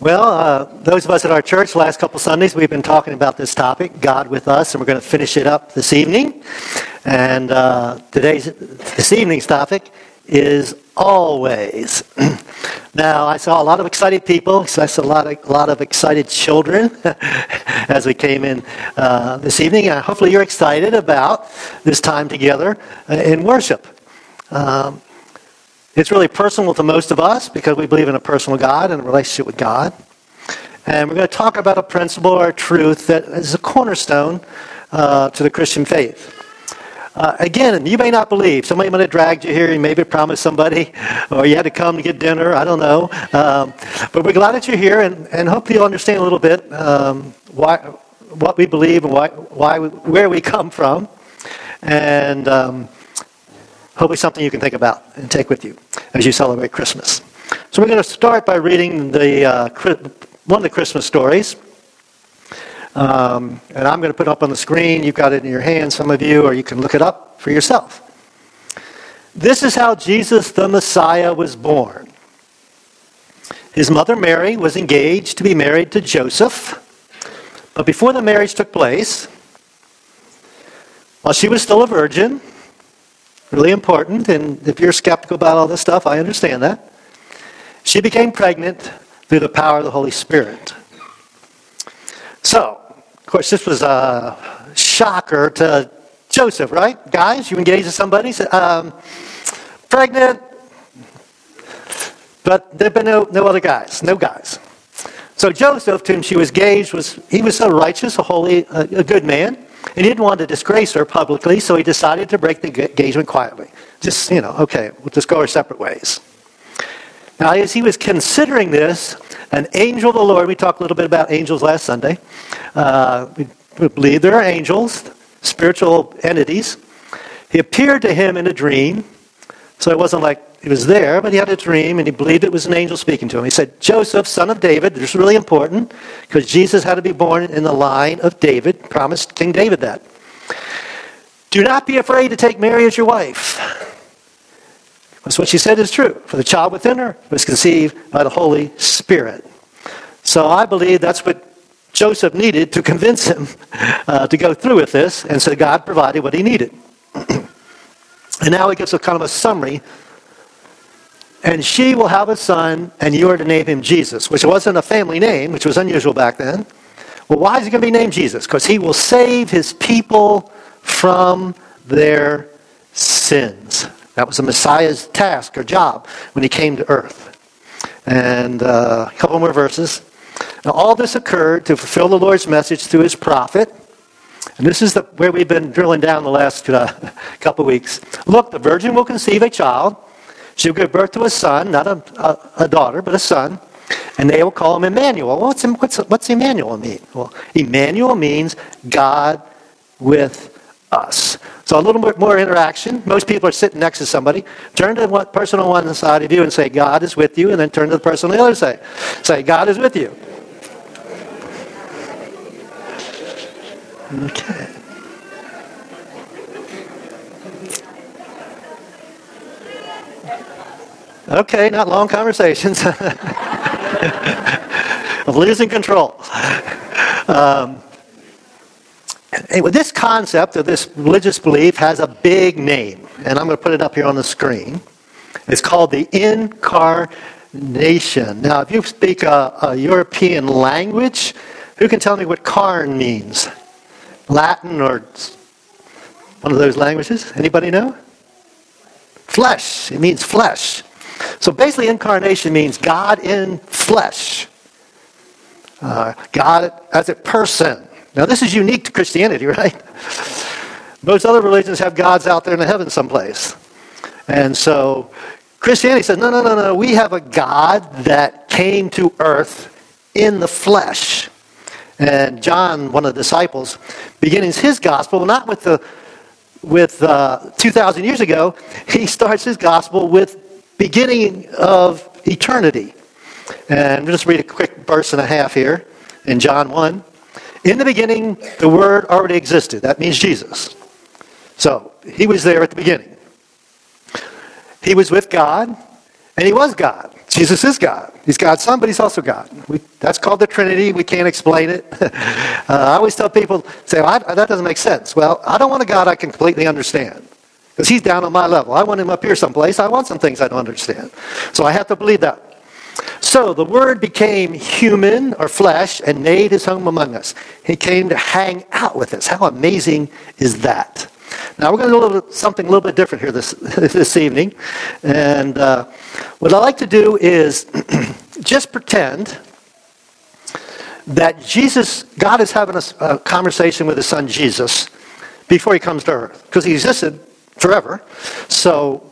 Well, uh, those of us at our church, last couple Sundays, we've been talking about this topic, God with us, and we're going to finish it up this evening. And uh, today's, this evening's topic is always. now, I saw a lot of excited people. I saw a lot of, a lot of excited children as we came in uh, this evening. And hopefully, you're excited about this time together uh, in worship. Um, it's really personal to most of us because we believe in a personal God and a relationship with God. And we're going to talk about a principle or a truth that is a cornerstone uh, to the Christian faith. Uh, again, you may not believe. Somebody might have dragged you here. You maybe promised somebody, or you had to come to get dinner. I don't know. Um, but we're glad that you're here, and, and hopefully you'll understand a little bit um, why, what we believe and why, why we, where we come from. And um, hopefully something you can think about and take with you as you celebrate Christmas. So we're going to start by reading the, uh, one of the Christmas stories. Um, and I'm going to put it up on the screen. You've got it in your hand, some of you, or you can look it up for yourself. This is how Jesus the Messiah was born. His mother Mary was engaged to be married to Joseph. But before the marriage took place, while she was still a virgin, really important, and if you're skeptical about all this stuff, I understand that. She became pregnant through the power of the Holy Spirit. So, of course, this was a shocker to Joseph, right? Guys, you engage with somebody, um, pregnant, but there have been no, no other guys, no guys. So Joseph, to whom she was engaged, was he was a righteous, a holy, a, a good man. He didn't want to disgrace her publicly, so he decided to break the engagement quietly. Just, you know, okay, we'll just go our separate ways. Now, as he was considering this, an angel of the Lord, we talked a little bit about angels last Sunday. Uh, we believe there are angels, spiritual entities. He appeared to him in a dream. So it wasn't like he was there, but he had a dream and he believed it was an angel speaking to him. He said, Joseph, son of David, this is really important because Jesus had to be born in the line of David, promised King David that. Do not be afraid to take Mary as your wife. Because what she said is true. For the child within her was conceived by the Holy Spirit. So I believe that's what Joseph needed to convince him uh, to go through with this, and so God provided what he needed. and now he gives a kind of a summary and she will have a son, and you are to name him Jesus, which wasn't a family name, which was unusual back then. Well, why is he going to be named Jesus? Because he will save his people from their sins. That was the Messiah's task or job when he came to earth. And uh, a couple more verses. Now, all this occurred to fulfill the Lord's message through his prophet. And this is the, where we've been drilling down the last uh, couple weeks. Look, the virgin will conceive a child She'll give birth to a son, not a, a, a daughter, but a son, and they will call him Emmanuel. What's, what's, what's Emmanuel mean? Well, Emmanuel means God with us. So a little bit more interaction. Most people are sitting next to somebody. Turn to the person on one side of you and say, God is with you, and then turn to the person on the other side. Say, God is with you. Okay. Okay, not long conversations. of losing control. Um, anyway, this concept of this religious belief has a big name, and I'm going to put it up here on the screen. It's called the incarnation. Now, if you speak a, a European language, who can tell me what carn means? Latin or one of those languages? Anybody know? Flesh. It means flesh. So basically, incarnation means God in flesh, uh, God as a person. Now, this is unique to Christianity, right? Most other religions have gods out there in the heavens someplace. And so Christianity says, no, no, no, no. We have a God that came to earth in the flesh. And John, one of the disciples, begins his gospel not with the with uh, 2,000 years ago. He starts his gospel with beginning of eternity. And we'll just read a quick verse and a half here in John 1. In the beginning, the Word already existed. That means Jesus. So, he was there at the beginning. He was with God, and he was God. Jesus is God. He's God's Son, but He's also God. We, that's called the Trinity. We can't explain it. uh, I always tell people, say, well, that doesn't make sense. Well, I don't want a God I can completely understand because He's down on my level. I want Him up here someplace. I want some things I don't understand. So I have to believe that. So the Word became human or flesh and made His home among us. He came to hang out with us. How amazing is that? Now we're going to do a little, something a little bit different here this, this evening. And uh, what I like to do is just pretend that Jesus, God is having a, a conversation with his son Jesus before he comes to earth. Because he existed forever. So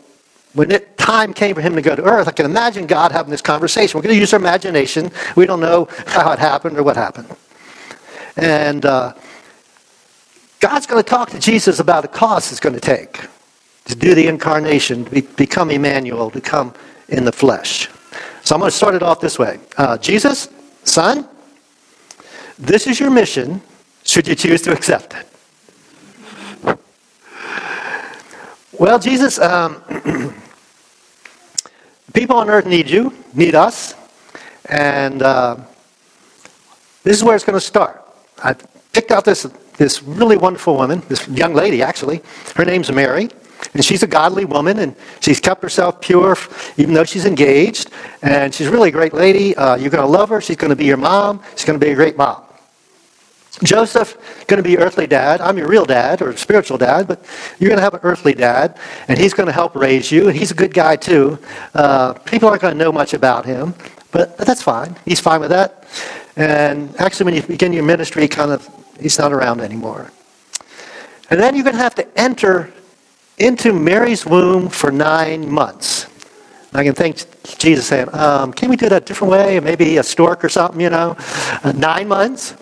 when it, time came for him to go to earth, I can imagine God having this conversation. We're going to use our imagination. We don't know how it happened or what happened. And uh, God's going to talk to Jesus about the cost it's going to take to do the incarnation, to be, become Emmanuel, to come in the flesh. So I'm going to start it off this way. Uh, Jesus, son, this is your mission, should you choose to accept it. Well, Jesus, um, people on earth need you, need us, and uh, this is where it's going to start. I picked out this this really wonderful woman, this young lady actually. Her name's Mary. And she's a godly woman, and she's kept herself pure even though she's engaged. And she's really a great lady. Uh, you're going to love her. She's going to be your mom. She's going to be a great mom. Joseph, going to be earthly dad. I'm your real dad or spiritual dad, but you're going to have an earthly dad, and he's going to help raise you. And he's a good guy too. Uh, people aren't going to know much about him, but, that's fine. He's fine with that. And actually, when you begin your ministry, kind of He's not around anymore. And then you're going to have to enter into Mary's womb for nine months. I can think Jesus saying, um, can we do that a different way? Maybe a stork or something, you know? Uh, nine months.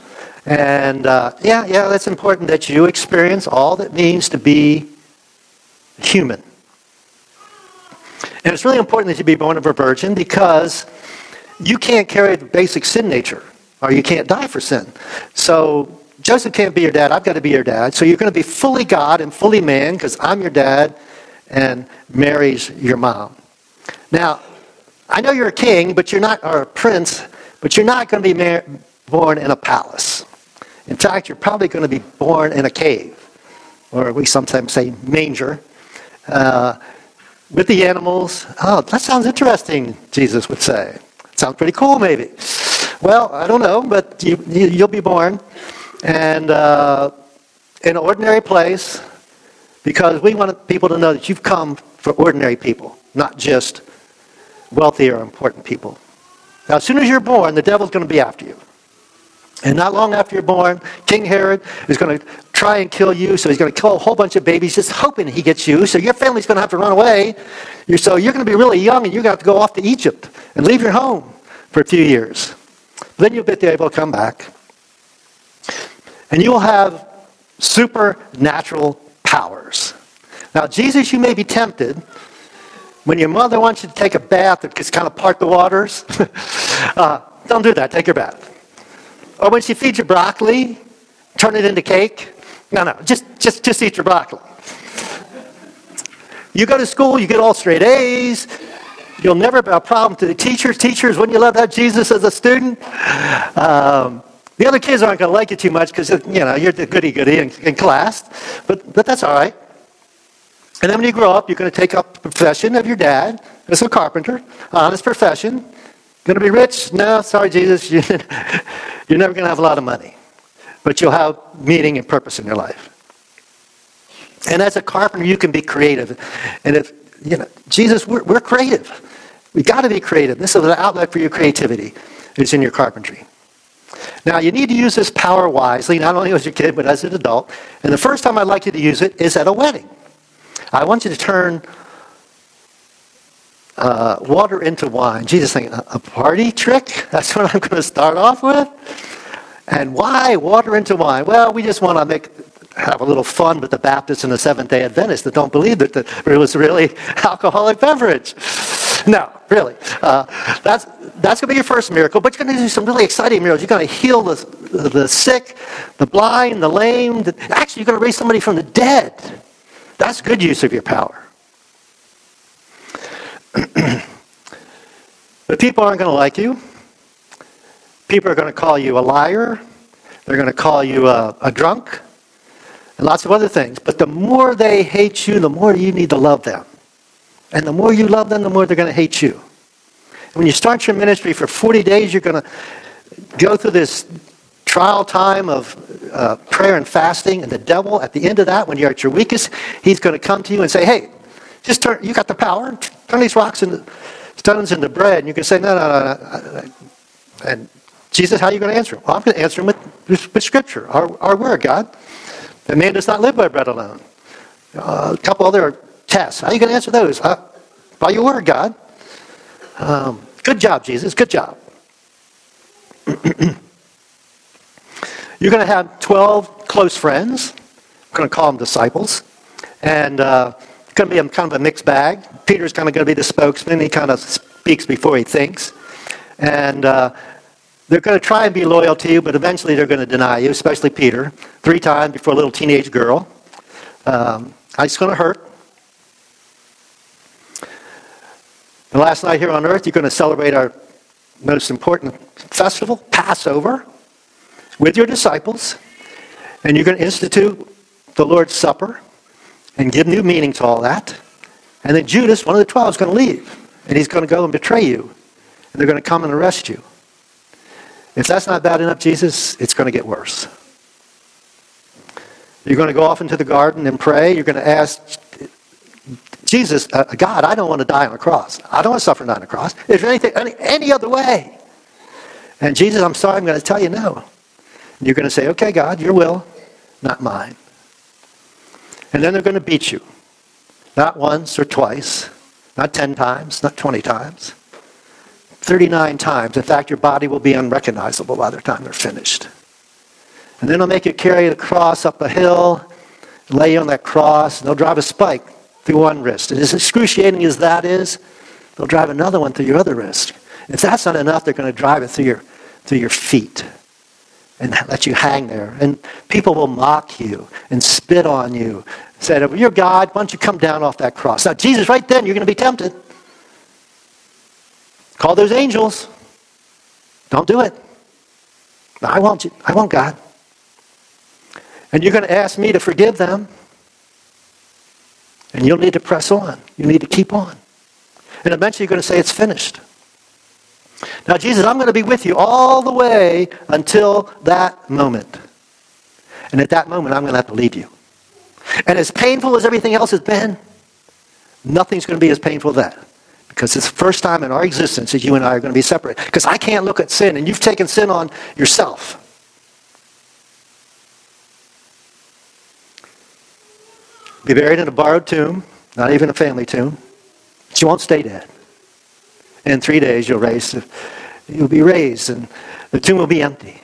And uh, yeah, yeah, that's important that you experience all that means to be human. And it's really important that you be born of a virgin because you can't carry the basic sin nature or you can't die for sin. So Joseph can't be your dad. I've got to be your dad. So you're going to be fully God and fully man because I'm your dad and Mary's your mom. Now, I know you're a king, but you're not, or a prince, but you're not going to be mar- born in a palace. In fact, you're probably going to be born in a cave, or we sometimes say manger, uh, with the animals. Oh, that sounds interesting, Jesus would say. Sounds pretty cool, maybe. Well, I don't know, but you, you'll be born and uh, in an ordinary place because we want people to know that you've come for ordinary people, not just wealthy or important people. Now, as soon as you're born, the devil's going to be after you. And not long after you're born, King Herod is going to try and kill you, so he's going to kill a whole bunch of babies just hoping he gets you. So your family's going to have to run away. So you're going to be really young and you're going to have to go off to Egypt and leave your home for a few years. Then you'll be able to come back. And you will have supernatural powers. Now, Jesus, you may be tempted when your mother wants you to take a bath just kind of part the waters. uh, don't do that. Take your bath. Or when she feeds you broccoli, turn it into cake. No, no, just, just, just eat your broccoli. You go to school, you get all straight A's. You'll never have a problem to the teachers. Teachers, wouldn't you love that Jesus as a student? Um, the other kids aren't going to like you too much because, you know, you're the goody goody in, in, class, but, but that's all right. And then when you grow up, you're going to take up the profession of your dad as a carpenter, honest profession. Going to be rich? No, sorry, Jesus. You're never going to have a lot of money, but you'll have meaning and purpose in your life. And as a carpenter, you can be creative. And if, you know, Jesus, we're, we're creative. We've got to be creative. This is an outlet for your creativity. It's in your carpentry. Now, you need to use this power wisely, not only as a kid, but as an adult. And the first time I'd like you to use it is at a wedding. I want you to turn uh, water into wine. Jesus saying, a party trick? That's what I'm going to start off with? And why water into wine? Well, we just want to make have a little fun with the Baptists and the Seventh day Adventists that don't believe that it was really alcoholic beverage. No, really. Uh, that's that's going to be your first miracle, but you're going to do some really exciting miracles. You're going to heal the, the sick, the blind, the lame. The, actually, you're going to raise somebody from the dead. That's good use of your power. But people aren't going to like you. People are going to call you a liar. They're going to call you a, a drunk and lots of other things. But the more they hate you, the more you need to love them. And the more you love them, the more they're going to hate you. When you start your ministry for 40 days, you're going to go through this trial time of uh, prayer and fasting, and the devil, at the end of that, when you're at your weakest, he's going to come to you and say, "Hey, just turn. You got the power. Turn these rocks into stones in the bread." And you can say, "No, no, no." no. And Jesus, how are you going to answer him? Well, I'm going to answer him with, with Scripture, our, our word, God. The man does not live by bread alone. Uh, a couple other tests. How are you going to answer those? Uh, by your word, God. Um, good job, Jesus. Good job. You're going to have 12 close friends. I'm going to call them disciples. And uh, going to be kind of a mixed bag. Peter's kind of going to be the spokesman. He kind of speaks before he thinks. And uh, they're going to try and be loyal to you, but eventually they're going to deny you, especially Peter, three times before a little teenage girl. Um, it's going to hurt. The last night here on earth, you're going to celebrate our most important festival, Passover with your disciples, and you're going to institute the Lord's Supper and give new meaning to all that. And then Judas, one of the twelve, is going to leave, and he's going to go and betray you, and they're going to come and arrest you. If that's not bad enough, Jesus, it's going to get worse. You're going to go off into the garden and pray. You're going to ask Jesus, uh, God, I don't want to die on a cross. I don't want to suffer on a cross. Is there anything, any, any other way? And Jesus, I'm sorry, I'm going to tell you no. You're going to say, okay, God, your will, not mine. And then they're going to beat you. Not once or twice, not 10 times, not 20 times. 39 times. In fact, your body will be unrecognizable by the time they're finished. And then they'll make you carry the cross up a hill, lay you on that cross, and they'll drive a spike through one wrist. And as excruciating as that is, they'll drive another one through your other wrist. If that's not enough, they're going to drive it through your, through your feet and let you hang there. And people will mock you and spit on you. Said, if you're God, why don't you come down off that cross? Now, Jesus, right then, you're going to be tempted. Call those angels. Don't do it. I want you. I want God. And you're going to ask me to forgive them. And you'll need to press on. You need to keep on. And eventually you're going to say, it's finished. Now, Jesus, I'm going to be with you all the way until that moment. And at that moment, I'm going to have to leave you. And as painful as everything else has been, nothing's going to be as painful as that. Because it's the first time in our existence that you and I are going to be separate. Because I can't look at sin, and you've taken sin on yourself. Be buried in a borrowed tomb, not even a family tomb. But you won't stay dead in three days you'll raise, you'll be raised, and the tomb will be empty.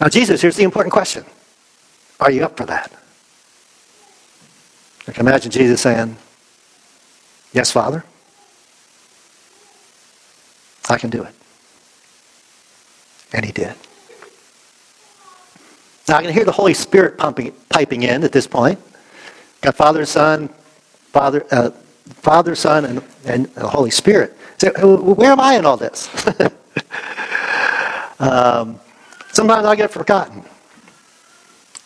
Now, Jesus, here's the important question: Are you up for that? I can imagine Jesus saying, "Yes, Father, I can do it," and he did. Now I can hear the Holy Spirit pumping, piping in at this point. Got Father, and Son, Father, uh, Father, Son, and, and the Holy Spirit. So, where am I in all this? um, sometimes I get forgotten.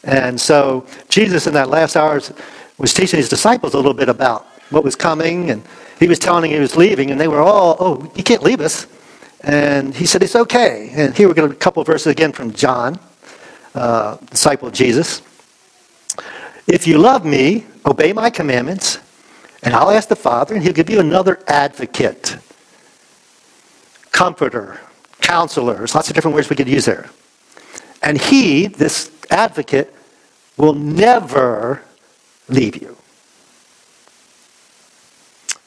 And so Jesus in that last hours was teaching his disciples a little bit about what was coming, and he was telling them he was leaving, and they were all, oh, you can't leave us. And he said, it's okay. And here we're a couple verses again from John, uh, disciple of Jesus. If you love me, obey my commandments, and I'll ask the Father, and he'll give you another advocate comforter, counselor. There's lots of different words we could use there. And he, this advocate, will never leave you.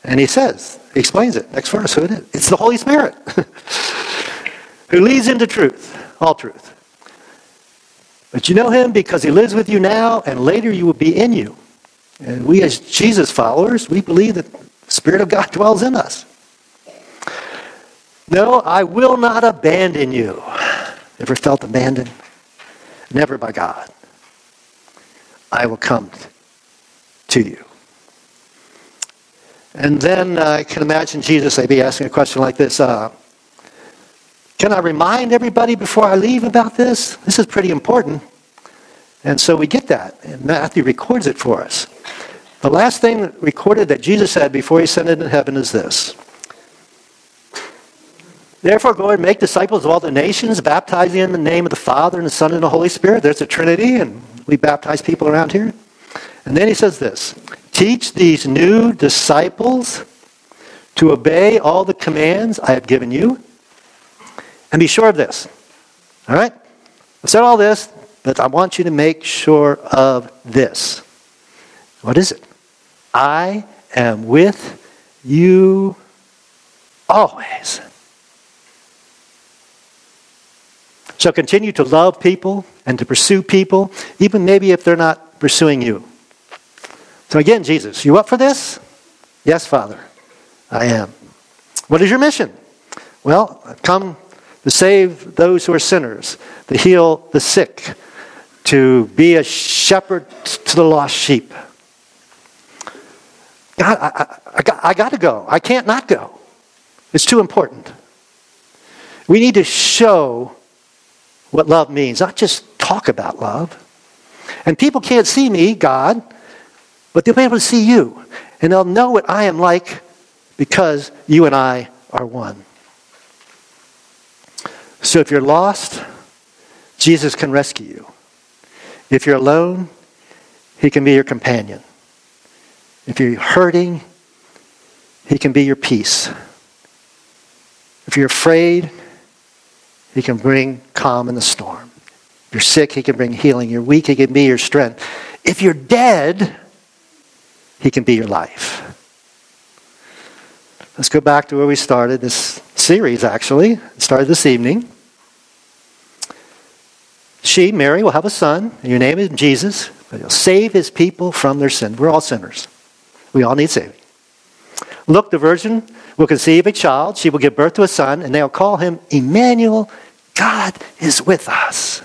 And he says, he explains it. Next verse, who it is. It's the Holy Spirit who leads into truth, all truth. But you know him because he lives with you now, and later you will be in you. And we, as Jesus followers, we believe that the Spirit of God dwells in us. No, I will not abandon you. Ever felt abandoned? Never by God. I will come to you. And then uh, I can imagine Jesus maybe asking a question like this uh, Can I remind everybody before I leave about this? This is pretty important. And so we get that. And Matthew records it for us. The last thing recorded that Jesus said before he ascended into heaven is this Therefore, go and make disciples of all the nations, baptizing in the name of the Father and the Son and the Holy Spirit. There's a Trinity, and we baptize people around here. And then he says this Teach these new disciples to obey all the commands I have given you. And be sure of this. All right? I've said all this, but I want you to make sure of this. What is it? I am with you always. So continue to love people and to pursue people, even maybe if they're not pursuing you. So again, Jesus, you up for this? Yes, Father, I am. What is your mission? Well, I've come to save those who are sinners, to heal the sick, to be a shepherd to the lost sheep. God, I, I, I, I got to go. I can't not go. It's too important. We need to show what love means, not just talk about love. And people can't see me, God, but they'll be able to see you. And they'll know what I am like because you and I are one. So if you're lost, Jesus can rescue you. If you're alone, he can be your companion. If you're hurting, he can be your peace. If you're afraid, he can bring calm in the storm. If you're sick, He can bring healing. You're weak, He can be your strength. If you're dead, He can be your life. Let's go back to where we started this series, actually. It started this evening. She, Mary, will have a son, and your name is Jesus, but he'll save his people from their sin. We're all sinners. We all need saving. Look, the virgin will conceive a child. She will give birth to a son, and they'll call him Emmanuel, God is with us.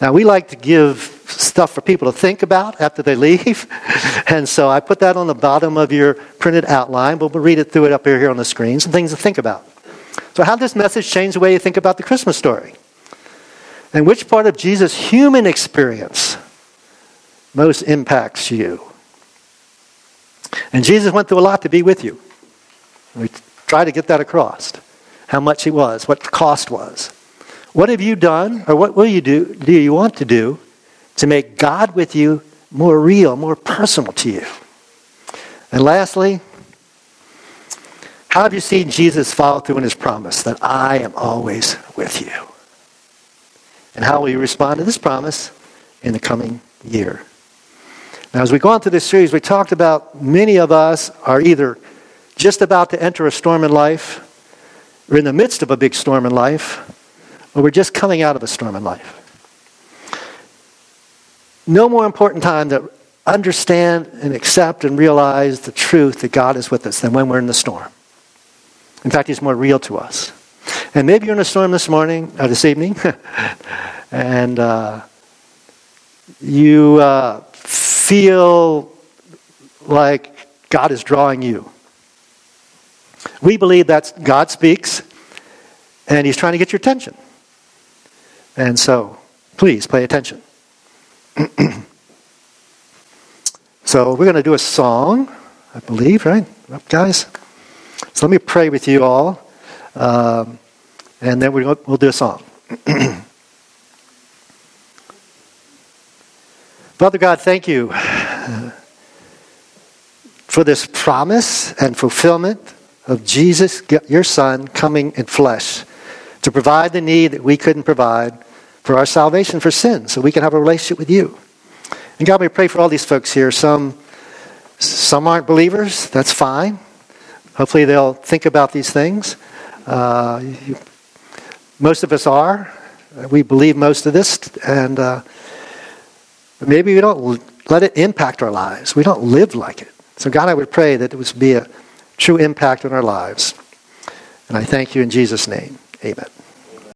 Now, we like to give stuff for people to think about after they leave. and so I put that on the bottom of your printed outline, but we'll read it through it up here, here on the screen. Some things to think about. So, how did this message change the way you think about the Christmas story? And which part of Jesus' human experience most impacts you? And Jesus went through a lot to be with you. We try to get that across. How much he was, what the cost was. What have you done, or what will you do, do you want to do to make God with you more real, more personal to you? And lastly, how have you seen Jesus follow through in his promise that I am always with you? And how will you respond to this promise in the coming year? Now, as we go on through this series, we talked about many of us are either just about to enter a storm in life, or in the midst of a big storm in life, or we're just coming out of a storm in life. No more important time to understand and accept and realize the truth that God is with us than when we're in the storm. In fact, He's more real to us. And maybe you're in a storm this morning, or this evening, and uh, you uh, feel like God is drawing you. We believe that God speaks, and He's trying to get your attention. And so, please pay attention. so, we're going to do a song, I believe, right? Guys? So, let me pray with you all, um, and then we'll, we'll do a song. Father God, thank you for this promise and fulfillment of Jesus, your Son, coming in flesh to provide the need that we couldn't provide for our salvation for sin, so we can have a relationship with you. And God, we pray for all these folks here. Some, some aren't believers. That's fine. Hopefully, they'll think about these things. Uh, you, most of us are. We believe most of this, and uh, maybe we don't let it impact our lives. We don't live like it. So, God, I would pray that it would be a true impact on our lives. And I thank you in Jesus' name. Amen.